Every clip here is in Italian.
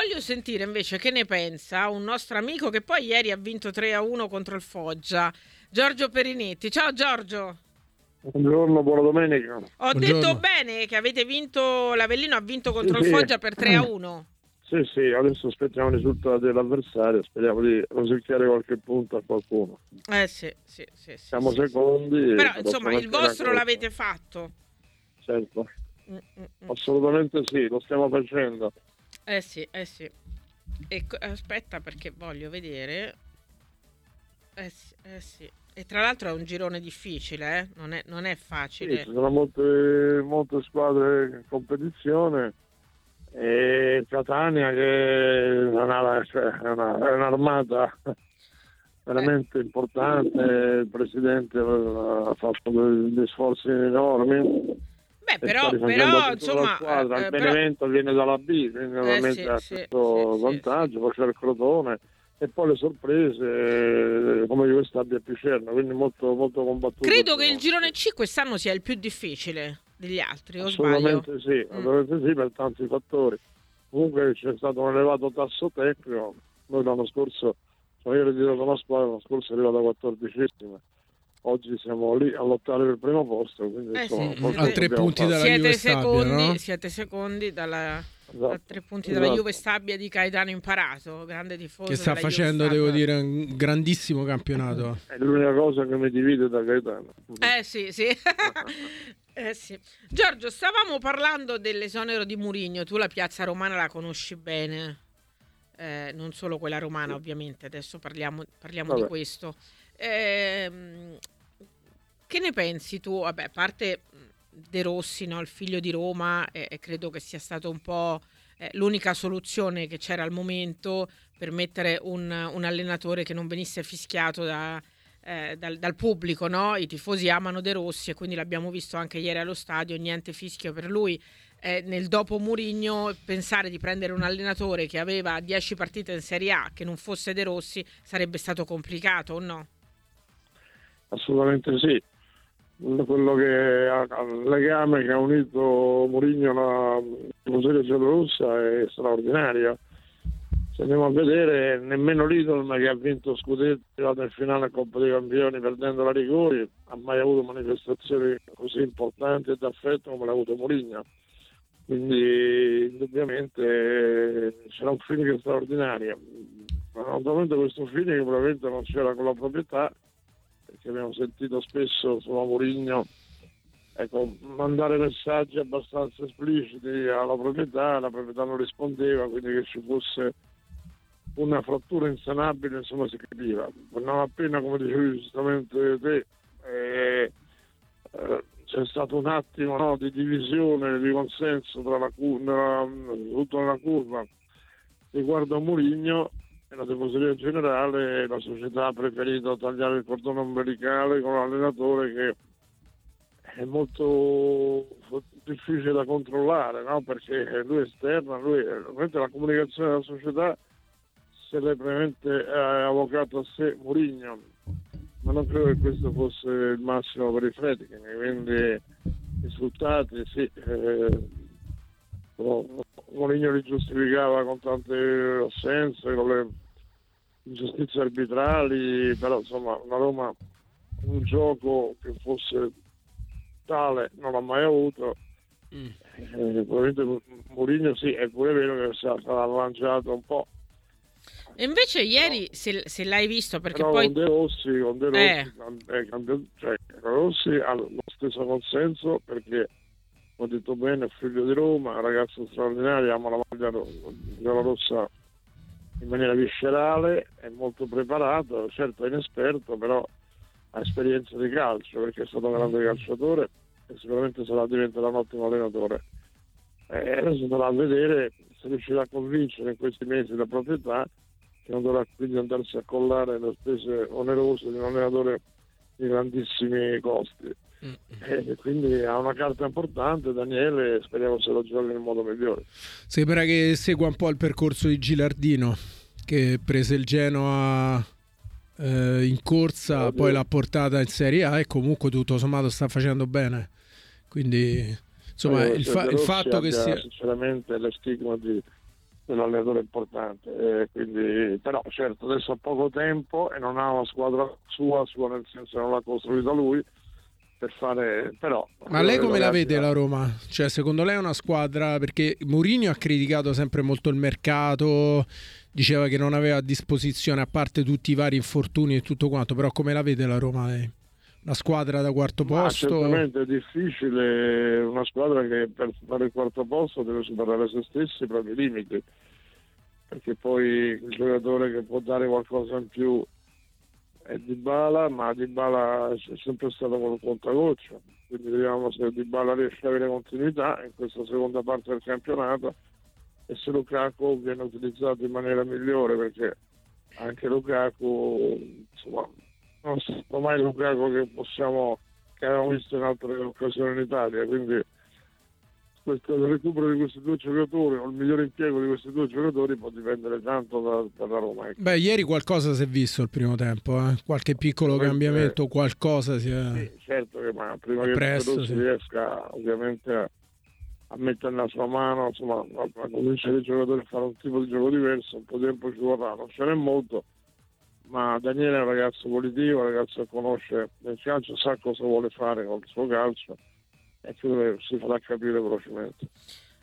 voglio sentire invece che ne pensa un nostro amico che poi ieri ha vinto 3 a 1 contro il Foggia, Giorgio Perinetti. Ciao Giorgio. Buongiorno, buona domenica. Ho Buongiorno. detto bene che avete vinto, l'Avellino ha vinto contro sì, il Foggia per 3 a 1. Sì, sì, adesso aspettiamo i risultati dell'avversario, speriamo di rosicchiare qualche punto a qualcuno. Eh sì, sì, sì. Siamo sì, secondi. Sì. Però insomma il vostro l'avete fatto. Certo. Mm-mm. Assolutamente sì, lo stiamo facendo. Eh sì, eh sì. E, aspetta perché voglio vedere. Eh sì, eh sì. E tra l'altro è un girone difficile, eh? non, è, non, è, facile. Sì, ci sono molte, molte squadre in competizione e Catania che una, cioè, è, una, è un'armata veramente eh. importante, il presidente ha fatto degli sforzi enormi. Beh, però, però insomma, squadra. il eh, Benevento però... viene dalla B, quindi ovviamente eh, sì, ha sì, questo sì, vantaggio, poi c'è il Crotone e poi le sorprese come Juve Stabia e Picerno, quindi molto, molto combattuto. Credo che il girone C quest'anno sia il più difficile degli altri, o assolutamente sbaglio? Sì, mm. assolutamente sì, per tanti fattori. Comunque c'è stato un elevato tasso tecnico, noi l'anno scorso, cioè io ritirato una squadra, l'anno scorso è arrivata a 14 oggi siamo lì a lottare per il primo posto. Quindi, eh insomma, sì, a tre punti dalla siete Juve secondi, Stabia, no? Siete secondi dalla, esatto. a tre punti dalla esatto. Juve Stabia di Caetano Imparato, grande tifoso. Che sta facendo, devo dire, un grandissimo campionato. È l'unica cosa che mi divide da Caetano. Eh sì, sì. eh sì. Giorgio, stavamo parlando dell'esonero di Murigno, tu la piazza romana la conosci bene. Eh, non solo quella romana, ovviamente, adesso parliamo, parliamo di questo. Eh, che ne pensi tu? Vabbè, a parte De Rossi, no? il figlio di Roma, eh, credo che sia stato un po' eh, l'unica soluzione che c'era al momento per mettere un, un allenatore che non venisse fischiato da, eh, dal, dal, pubblico. No? I tifosi amano De Rossi e quindi l'abbiamo visto anche ieri allo stadio, niente fischio per lui. Nel dopo Murigno pensare di prendere un allenatore che aveva 10 partite in Serie A che non fosse De Rossi sarebbe stato complicato o no? Assolutamente sì. Quello che ha, il legame che ha unito Mourinho alla tifoseria giallorossa è straordinario. Se andiamo a vedere, nemmeno l'Idolm che ha vinto Scudetti, in finale Coppa dei Campioni perdendo la rigori, ha mai avuto manifestazioni così importanti e d'affetto come l'ha avuto Mourinho. Quindi indubbiamente c'era un feeling straordinario. Ma naturalmente questo feeling probabilmente non c'era con la proprietà che abbiamo sentito spesso su Mourinho, ecco, mandare messaggi abbastanza espliciti alla proprietà, la proprietà non rispondeva, quindi che ci fosse una frattura insanabile, insomma si capiva. Non appena, come dicevi giustamente te, eh, eh, c'è stato un attimo no, di divisione, di consenso tra la, nella, tutta la curva riguardo a Mourinho la tifoseria generale la società ha preferito tagliare il cordone ombelicale con un allenatore che è molto difficile da controllare no? perché lui è esterno, lui, la comunicazione della società se l'è praticamente avvocato a sé Murigno ma non credo che questo fosse il massimo per i Fredkin quindi risultati sì eh, Mourinho li giustificava con tante assenze, con le ingiustizie arbitrali, però insomma una Roma un gioco che fosse tale non l'ha mai avuto. Mm. Eh, probabilmente Mourinho sì, è pure vero che sarà lanciato un po'. E invece ieri, se, se, l'hai visto, perché Però poi... Con De Rossi, con De Rossi, eh. eh cioè, Rossi ha lo stesso consenso perché ho detto bene, figlio di Roma, ragazzo straordinario, ama la maglia rossa in maniera viscerale, è molto preparato, certo è inesperto, però ha esperienza di calcio perché è stato un grande calciatore e sicuramente sarà diventerà un ottimo allenatore. E adesso sarà a vedere se riuscirà a convincere in questi mesi la proprietà che non dovrà quindi andarsi a collare le spese onerose di un allenatore di grandissimi costi. Eh, quindi ha una carta importante Daniele speriamo se lo giochi nel modo migliore sembra che segua un po' il percorso di Gilardino che prese il Genoa eh, in corsa Oddio. poi l'ha portata in Serie A e comunque tutto sommato sta facendo bene quindi insomma eh, il, fa- il, fatto che sia sinceramente lo stigma di quell'allenatore importante. Eh, quindi, però certo adesso ha poco tempo e non ha una squadra sua, sua nel senso che non l'ha costruita lui. Per fare, però, Ma lei come la vede la Roma? Cioè, secondo lei è una squadra perché Mourinho ha criticato sempre molto il mercato, diceva che non aveva a disposizione a parte tutti i vari infortuni e tutto quanto, però come la vede la Roma lei? Una squadra da quarto posto? Ma è difficile, una squadra che per fare il quarto posto deve superare se stessi i propri limiti, perché poi il giocatore che può dare qualcosa in più è Dybala, ma Dybala è sempre stato con un contagoccia, quindi vediamo se Dybala riesce ad avere continuità in questa seconda parte del campionato e se Lukaku viene utilizzato in maniera migliore, perché anche Lukaku insomma, non è mai Lukaku che possiamo che abbiamo visto in altre occasioni in Italia, quindi questo, il recupero di questi due giocatori o il migliore impiego di questi due giocatori può dipendere tanto da, dalla Roma. Ecco. Beh, ieri qualcosa si è visto il primo tempo, eh? qualche piccolo cambiamento, qualcosa si è... Sì, certo che ma prima che presto, sì. riesca ovviamente a, a mettere nella sua mano, insomma, a, a convincere i giocatori a fare un tipo di gioco diverso, un po' di tempo ci vorrà, non ce n'è molto, ma Daniele è un ragazzo positivo, un ragazzo che conosce il calcio, sa cosa vuole fare con il suo calcio e che si farà capire velocemente.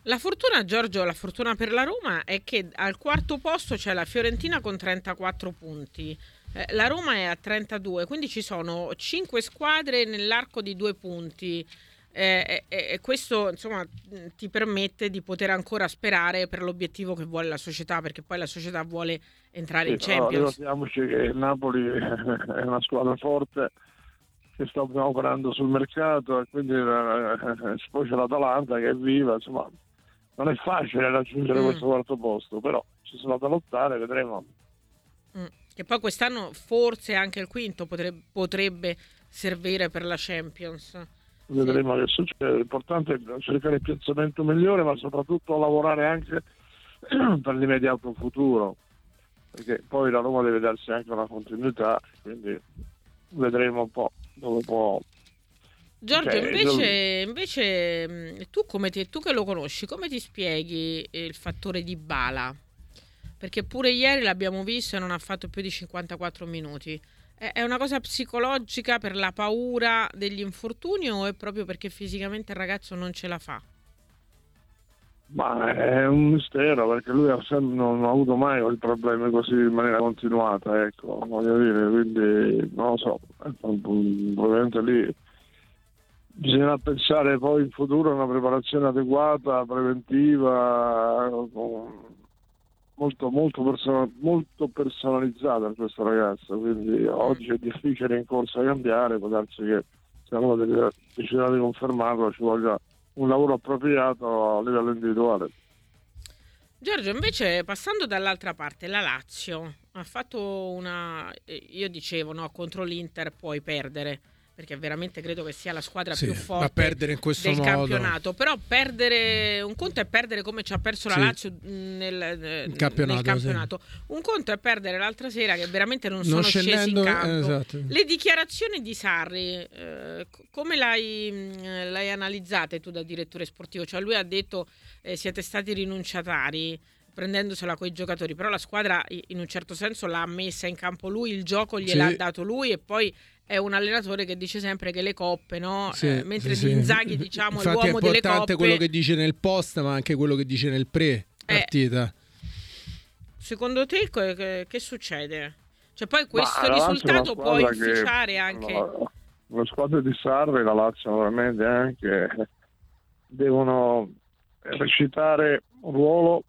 La fortuna, Giorgio, la fortuna per la Roma è che al quarto posto c'è la Fiorentina con 34 punti. Eh, la Roma è a 32, quindi ci sono 5 squadre nell'arco di due punti. Eh, e, e, questo insomma ti permette di poter ancora sperare per l'obiettivo che vuole la società, perché poi la società vuole entrare sì, in Champions. ricordiamoci che il Napoli è una squadra forte che sta operando sul mercato e quindi eh, poi c'è l'Atalanta che è viva, insomma non è facile raggiungere mm. questo quarto posto, però ci sono da lottare, vedremo. Mm. Che poi quest'anno forse anche il quinto potrebbe, potrebbe servire per la Champions. Vedremo sì. che succede. L'importante è cercare il piazzamento migliore, ma soprattutto lavorare anche per l'immediato futuro, perché poi la Roma deve darsi anche una continuità, quindi vedremo un po' dove può... Giorgio, cioè, invece, invece mm, tu, ti, tu, che lo conosci, come ti spieghi il fattore di Bala? Perché pure ieri l'abbiamo visto e non ha fatto più di 54 minuti. È una cosa psicologica per la paura degli infortuni o è proprio perché fisicamente il ragazzo non ce la fa? Ma è un mistero perché lui non ha avuto mai problemi così in maniera continuata, ecco, voglio dire, quindi non lo so, probabilmente lì bisognerà pensare poi in futuro a una preparazione adeguata, preventiva, molto, molto, person- molto personalizzata per questo ragazzo, quindi oggi è difficile in corsa cambiare, può darsi che se uno deciderà di confermarlo ci voglia un lavoro appropriato a livello individuale. Giorgio, invece passando dall'altra parte, la Lazio ha fatto una... Io dicevo, no, contro l'Inter puoi perdere perché veramente credo che sia la squadra sì, più forte del modo. campionato. Però perdere un conto è perdere come ci ha perso la sì. Lazio nel, eh, campionato. Nel campionato. Sì. Un conto è perdere l'altra sera che veramente non, non sono scesi in campo. Eh, esatto. Le dichiarazioni di Sarri, eh, come l'hai, l'hai, analizzate tu da direttore sportivo? Cioè lui ha detto eh, siete stati rinunciatari prendendosela con i giocatori, però la squadra in un certo senso l'ha messa in campo lui, il gioco gliel'ha dato lui e poi è un allenatore che dice sempre che le coppe, no? Sì, eh, mentre sì, Inzaghi, sì. diciamo, Infatti è l'uomo delle coppe. è importante quello che dice nel post, ma anche quello che dice nel pre-partita. Eh, secondo te che, che, succede? Cioè poi questo risultato può inficiare che, anche... No, le squadre di Sarri, la Lazio veramente anche, devono recitare un ruolo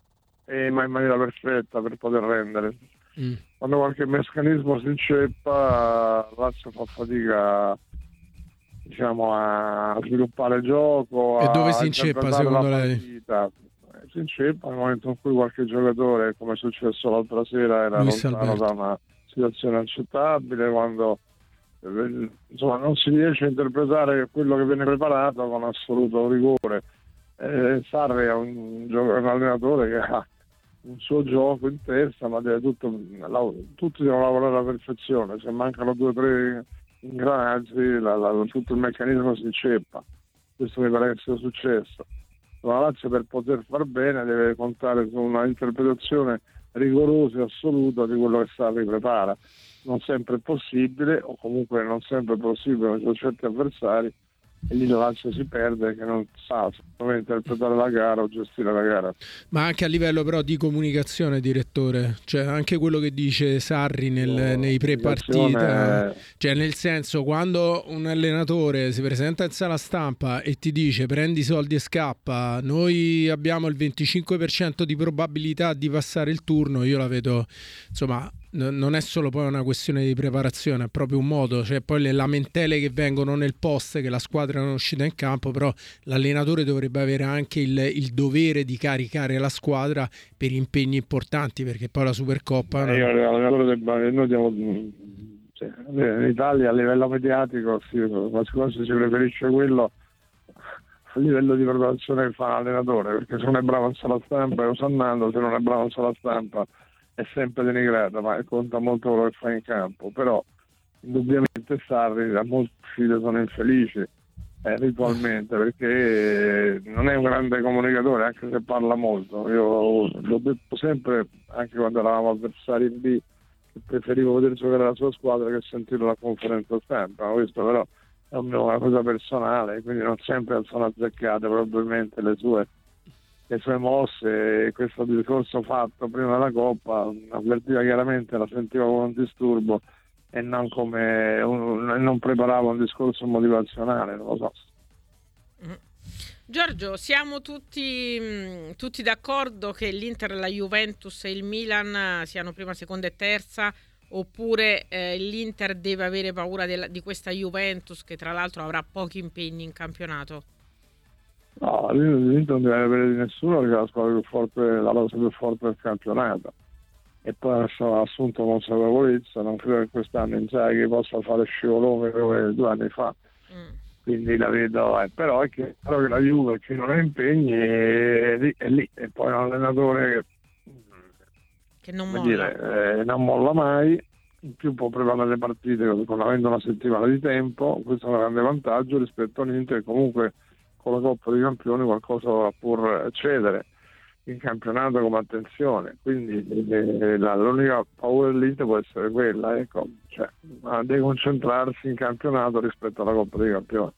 eh, ma in maniera perfetta per poter rendere mm. Quando qualche meccanismo si inceppa Lazio fa fatica diciamo, a sviluppare il gioco e dove si inceppa secondo lei? Si inceppa nel momento in cui qualche giocatore come è successo l'altra sera era Luis lontano Alberto. da una situazione accettabile quando eh, insomma, non si riesce a interpretare quello che viene preparato con assoluto rigore eh, Sarri è un, un allenatore che ha un suo gioco in testa, ma deve tutto, tutti devono lavorare alla perfezione, se mancano due o tre ingranaggi la, la, tutto il meccanismo si inceppa. Questo mi pare che sia successo. la Lazio per poter far bene deve contare su una interpretazione rigorosa e assoluta di quello che Sarri prepara. Non sempre è possibile, o comunque non sempre è possibile con certi avversari, e Lazio si perde che non sa assolutamente interpretare la gara o gestire la gara. Ma anche a livello però di comunicazione, direttore, cioè anche quello che dice Sarri nel, no, nei pre-partita, cioè nel senso quando un allenatore si presenta in sala stampa e ti dice prendi i soldi e scappa, noi abbiamo il 25% di probabilità di passare il turno, io la vedo insomma non è solo poi una questione di preparazione, è proprio un modo, cioè poi le lamentele che vengono nel post che la squadra non è uscita in campo, però l'allenatore dovrebbe avere anche il, il dovere di caricare la squadra per impegni importanti, perché poi la Supercoppa... Eh, io, l'allenatore noi diamo, cioè, in Italia a livello mediatico quasi si preferisce quello a livello di preparazione che fa l'allenatore, perché se non è bravo in sala stampa è osannando, se non è bravo in sala stampa è sempre denigrata, ma conta molto quello che fa in campo. Però indubbiamente Sarri, da molti sono infelici eh, ritualmente perché non è un grande comunicatore, anche se parla molto. Io l'ho detto sempre, anche quando eravamo avversari in B, che preferivo vedere giocare la sua squadra che sentire la conferenza stampa. Questo però è una cosa personale, quindi non sempre sono azzeccate probabilmente le sue le sue mosse, questo discorso fatto prima della Coppa, avvertiva chiaramente, la sentivo come un disturbo e non, come un, non preparava un discorso motivazionale, non lo so. Mm. Giorgio, siamo tutti, mm, tutti, d'accordo che l'Inter, la Juventus e il Milan siano prima, seconda e terza oppure eh, l'Inter deve avere paura della, di questa Juventus che tra l'altro avrà pochi impegni in campionato? No, l'Inter non deve avere di nessuno perché è la squadra più forte, la rosa più forte del campionato. E poi ha assunto consapevolezza, non credo che quest'anno Inzaghi possa fare scivolone come due anni fa. Mm. Quindi la vedo, eh, però è chiaro che la Juve che non ha impegni è lì, è lì. e poi è un allenatore che, che non, molla. Dire, eh, non molla mai, in più può preparare le partite con, avendo una settimana di tempo, questo è un grande vantaggio rispetto all'Inter comunque con la Coppa dei Campioni qualcosa va pur cedere in campionato come attenzione, quindi eh, la, l'unica paura dell'Inter può essere quella, ecco, cioè, deve concentrarsi in campionato rispetto alla Coppa dei Campioni.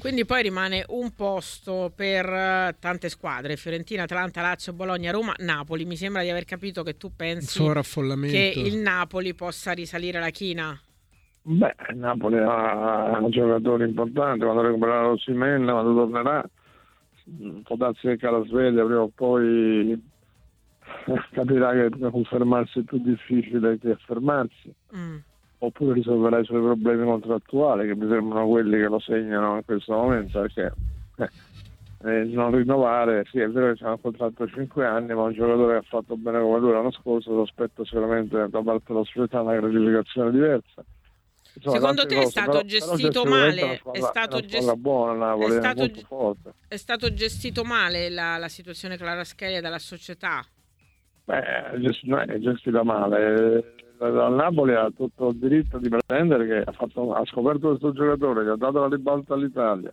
Quindi poi rimane un posto per uh, tante squadre, Fiorentina, Atalanta, Lazio, Bologna, Roma, Napoli. Mi sembra di aver capito che tu pensi che il Napoli possa risalire la china. Beh, Napoli ha un giocatore importante, quando recupererà lo Simenna, quando tornerà, può darsi che la sveglia prima o poi capirà che confermarsi è più difficile che affermarsi. Mm. Oppure risolverà i suoi problemi contrattuali, che mi sembrano quelli che lo segnano in questo momento, perché eh, eh, non rinnovare, sì è vero che c'è un contratto a 5 anni, ma un giocatore che ha fatto bene come lui l'anno scorso, lo aspetto sicuramente da parte dello società una gratificazione diversa Insomma, Secondo te cose, è stato però, gestito però male? È stato, gest... buona, Napoli, è, stato, è stato gestito male la, la situazione Claraschelia dalla società? Beh, è gestita male. La Napoli ha tutto il diritto di pretendere che ha, fatto, ha scoperto questo giocatore, che ha dato la ribalta all'Italia,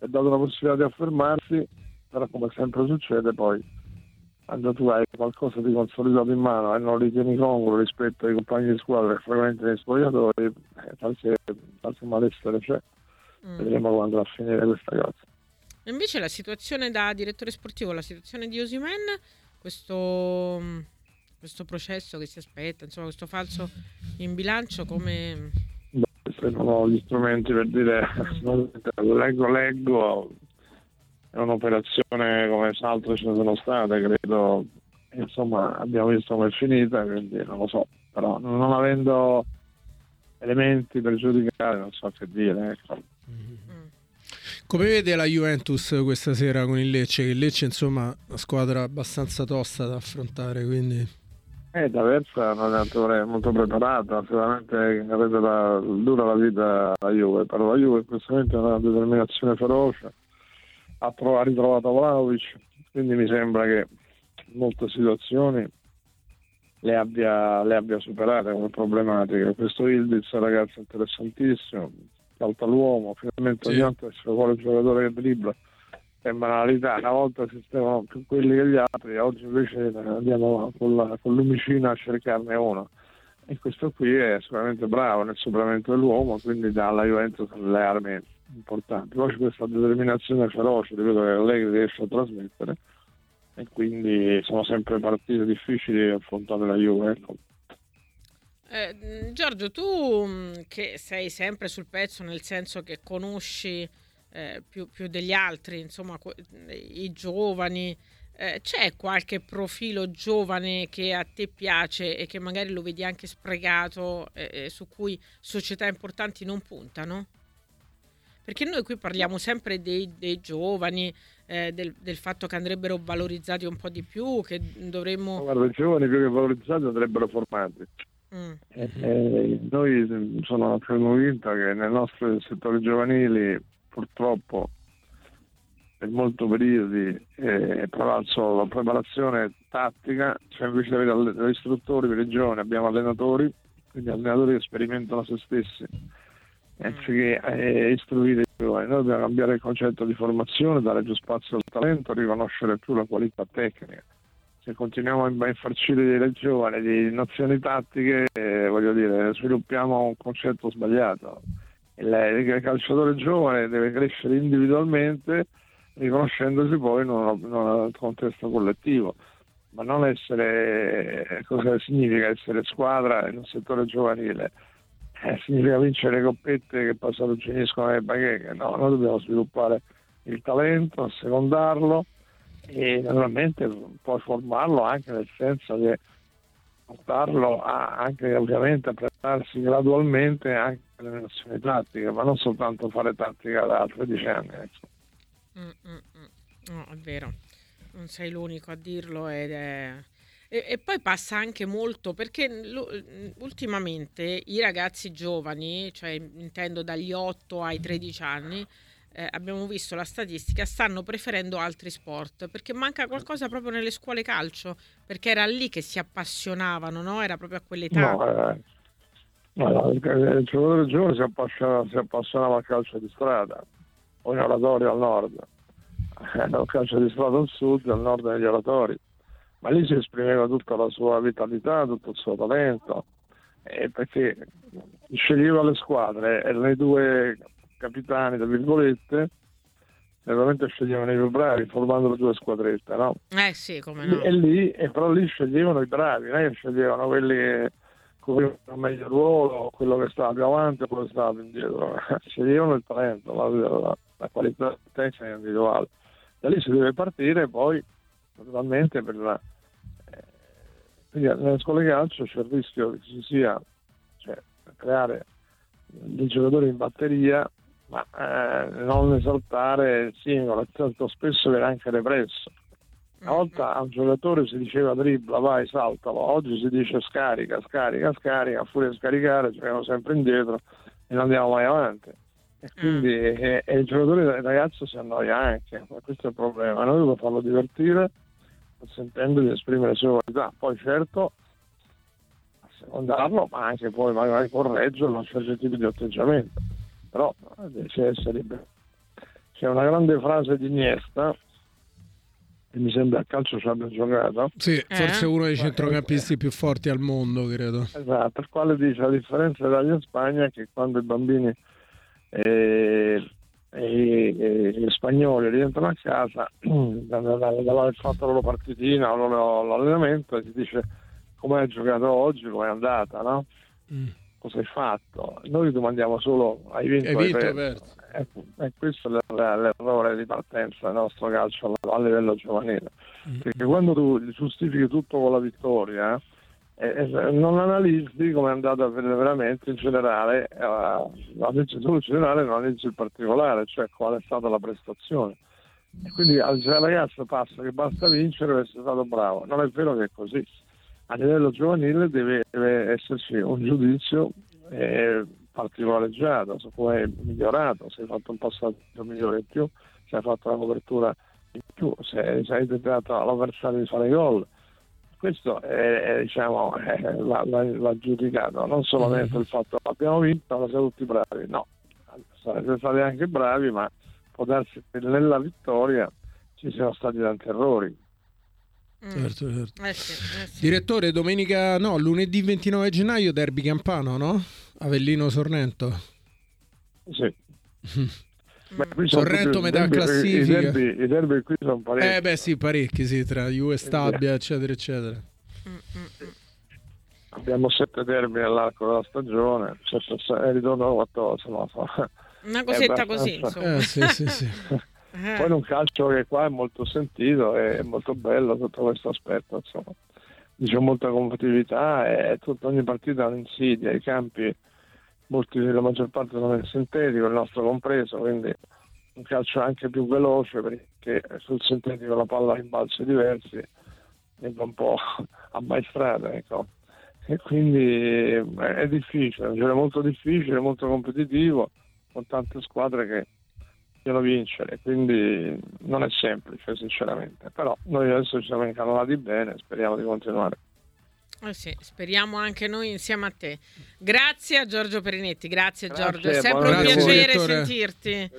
ha dato la possibilità di affermarsi, però come sempre succede poi quando tu hai qualcosa di consolidato in mano e non ritieni congruo rispetto ai compagni di squadra che frequenti nei spogliatori, eh, qualche, qualche malessere c'è. Mm. Vedremo quando va a finire questa cosa. Invece la situazione da direttore sportivo, la situazione di Osimen, questo, questo processo che si aspetta, insomma questo falso in bilancio come... Beh, non ho gli strumenti per dire, mm. leggo, leggo, è un'operazione come altre ce ne sono state, credo, insomma abbiamo visto come è finita, quindi non lo so, però non avendo elementi per giudicare non so che dire. Ecco. Come vede la Juventus questa sera con il Lecce? Che il Lecce insomma è una squadra abbastanza tosta da affrontare, quindi... Eh, D'Aversa è un allenatore molto preparato, sicuramente la, dura la vita alla Juve, però la Juve in questo momento ha una determinazione feroce ha, trovato, ha ritrovato Vlaovic, quindi mi sembra che in molte situazioni le abbia, le abbia superate come problematiche. Questo Ildiz è un ragazzo interessantissimo, salta l'uomo, finalmente ogni tanto essere fuori il giocatore che dribbla è banalità, una volta esistevano più quelli che gli altri, oggi invece andiamo con, la, con l'umicino a cercarne uno. E questo qui è sicuramente bravo nel superamento dell'uomo, quindi dà alla Juventus le armi importanti. Poi c'è questa determinazione feroce, ripeto, che Allegri riesce a trasmettere e quindi sono sempre partite difficili affrontare la Juve. Ecco. Eh, Giorgio, tu mm, che sei sempre sul pezzo, nel senso che conosci eh, più, più, degli altri, insomma, i giovani, eh, c'è qualche profilo giovane che a te piace e che magari lo vedi anche sprecato, eh, su cui società importanti non puntano? Perché noi qui parliamo sempre dei, dei giovani, eh, del, del, fatto che andrebbero valorizzati un po' di più, che dovremmo... Guarda, i giovani più che valorizzati andrebbero formati. Mm. Eh, eh, noi sono convinto che nel nostro settore giovanili purtroppo per molti periodi eh, attraverso la preparazione tattica, cioè invece di avere gli istruttori per i giovani abbiamo allenatori, quindi allenatori che sperimentano se stessi, anziché eh, istruire i giovani. Noi dobbiamo cambiare il concetto di formazione, dare più spazio al talento, riconoscere più la qualità tecnica. Se continuiamo a infarcire dei giovani di nozioni tattiche, eh, voglio dire, sviluppiamo un concetto sbagliato il calciatore giovane deve crescere individualmente riconoscendosi poi in un contesto collettivo ma non essere cosa significa essere squadra in un settore giovanile eh, significa vincere coppette che poi si finiscono nelle bacheche no, noi dobbiamo sviluppare il talento, assecondarlo e naturalmente poi formarlo anche nel senso che portarlo a, anche ovviamente a prepararsi gradualmente anche alle nazioni tattiche, ma non soltanto fare tattica da 13 anni. Ecco. Mm, mm, mm. No, è vero, non sei l'unico a dirlo ed è... E, e, poi passa anche molto perché ultimamente i ragazzi giovani, cioè intendo dagli 8 ai 13 anni, eh, abbiamo visto la statistica, stanno preferendo altri sport perché manca qualcosa proprio nelle scuole calcio, perché era lì che si appassionavano, no? Era proprio a quell'età. No, eh, no, il, il giocatore giovane si appassionava, si appassionava al calcio di strada, o in oratorio al nord, eh, al calcio di strada al sud, al nord negli oratori, ma lì si esprimeva tutta la sua vitalità, tutto il suo talento, eh, perché sceglieva le squadre e le due capitani, tra virgolette, veramente sceglievano i più bravi formando le due squadrette, no? Eh sì, come no. E lì, e però lì sceglievano i bravi, non è che sceglievano quelli che coprivano meglio il ruolo, quello che stava più avanti e quello che stava più indietro. sceglievano il talento, la, la, la qualità tecnica individuale. Da lì si deve partire poi naturalmente per la... Eh, quindi nelle scuole calcio c'è il rischio che ci sia, cioè creare dei giocatori in batteria ma eh, non esaltare il singolo, certo spesso viene anche represso. Una volta a un giocatore si diceva dribbla, vai, saltalo, oggi si dice scarica, scarica, scarica, a furia di scaricare giochiamo sempre indietro e non andiamo mai avanti. E quindi mm. e, e il giocatore il ragazzo si annoia anche, questo è il problema. Noi dobbiamo farlo divertire consentendo di esprimere le sue qualità. Poi certo secondarlo, ma anche poi magari correggerlo a certi tipi di atteggiamento però deve essere c'è una grande frase di Iniesta che mi sembra a calcio ci abbia giocato sì, eh? forse uno dei centrocampisti più forti al mondo credo esatto, il quale dice la differenza dell'Italia in Spagna è che quando i bambini e, e, e gli spagnoli rientrano a casa dopo aver fatto la loro partitina o l'allenamento si dice come hai giocato oggi, come è andata no? Mm cosa hai fatto? Noi domandiamo solo hai vinto, hai vinto hai e, e questo è l'errore di partenza del nostro calcio a livello giovanile. Mm-hmm. Perché quando tu giustifichi tutto con la vittoria, eh, eh, non analizzi come è andato veramente in generale, eh, analizzi solo in generale, non analizzi il particolare, cioè qual è stata la prestazione. E quindi al ragazzo passa che basta vincere per essere stato bravo. Non è vero che è così a livello giovanile deve, deve esserci un giudizio eh, particolareggiato su come è migliorato, se hai fatto un passaggio migliore in più, se hai fatto una copertura in più, se hai tentato all'avversario di fare gol. Questo è, è, diciamo, è, va, va, va, giudicato, non solamente mm-hmm. il fatto che abbiamo vinto, ma siamo tutti bravi, no, siete stati anche bravi, ma può darsi che nella vittoria ci siano stati tanti errori. Mm. Certo, certo. Eh sì, eh sì. Direttore, domenica, no, lunedì 29 gennaio, derby campano, no? Avellino Sorrento. Sì. Mm. Sorrento metà derby, classifica. I derby, i derby qui sono parecchi. Eh beh sì, parecchi, sì, tra Juve e Stabia, eccetera, eccetera. Mm, Abbiamo sette derby nell'arco della stagione, e ritorno 14, no, Una cosetta così, insomma. Eh, sì, sì, sì. Eh. Poi in un calcio che qua è molto sentito e molto bello sotto questo aspetto, insomma. C'è molta competitività e tutta, ogni partita ha un'insidia, i campi, molti, la maggior parte sono in sintetico, il nostro compreso, quindi un calcio anche più veloce perché sul sintetico la palla rimbalza diversi e va un po' ammaestrata, ecco. E quindi è difficile, è un giro molto difficile, molto competitivo, con tante squadre che vogliono vincere, quindi non è semplice sinceramente, però noi adesso ci siamo incanalati bene, speriamo di continuare. Eh sì, speriamo anche noi insieme a te. Grazie a Giorgio Perinetti, grazie, Grazie, Giorgio, è sempre un piacere Direttore. sentirti.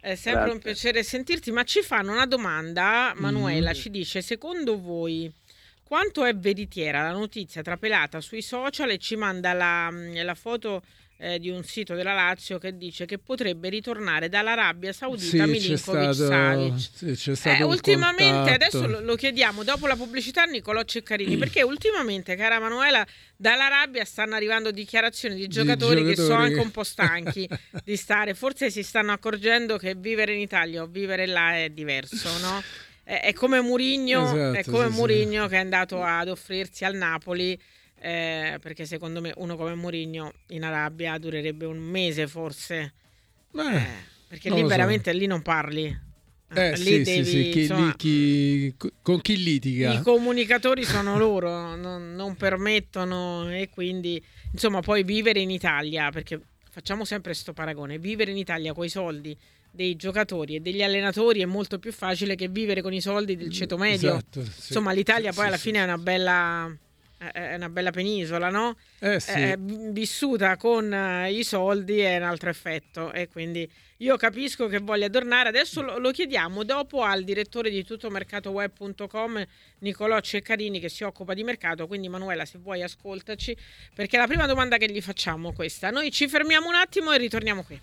È sempre Grazie. un piacere sentirti, ma ci fanno una domanda, Manuela Mm. ci dice, secondo voi quanto è veritiera la notizia trapelata sui social e ci manda la, la foto eh, di un sito della Lazio che dice che potrebbe ritornare dall'Arabia Saudita Sì, Milinkovic stato, sì, Eh, ultimamente, contatto. adesso lo, lo chiediamo dopo la pubblicità a Nicolò Ceccarini, perché ultimamente, cara Manuela, dall'Arabia stanno arrivando dichiarazioni di giocatori, che sono giocatori anche che- un po' stanchi di stare, forse si stanno accorgendo che vivere in Italia o vivere là è diverso, no? È, è come Murigno, Esatto, è come sì, sì. Murigno che è andato ad offrirsi al Napoli. Eh, perché secondo me uno come Murigno in Arabia durerebbe un mese forse Beh, eh, perché lì so. veramente lì non parli eh, lì sì, devi, sì, sì, chi- insomma, lì chi- con chi litiga? i comunicatori sono loro, non, non permettono e quindi insomma poi vivere in Italia, perché facciamo sempre questo paragone, vivere in Italia con i soldi dei giocatori e degli allenatori è molto più facile che vivere con i soldi del ceto medio. Esatto, sì. Insomma l'Italia poi alla fine è una bella... È una bella penisola, no? Eh sì. Eh, vissuta con eh, i soldi è un altro effetto e quindi io capisco che voglia tornare adesso lo, lo chiediamo dopo al direttore di tuttomercatoweb.com Nicolò Ceccarini che si occupa di mercato quindi Manuela se vuoi ascoltaci perché la prima domanda che gli facciamo è questa noi ci fermiamo un attimo e ritorniamo qui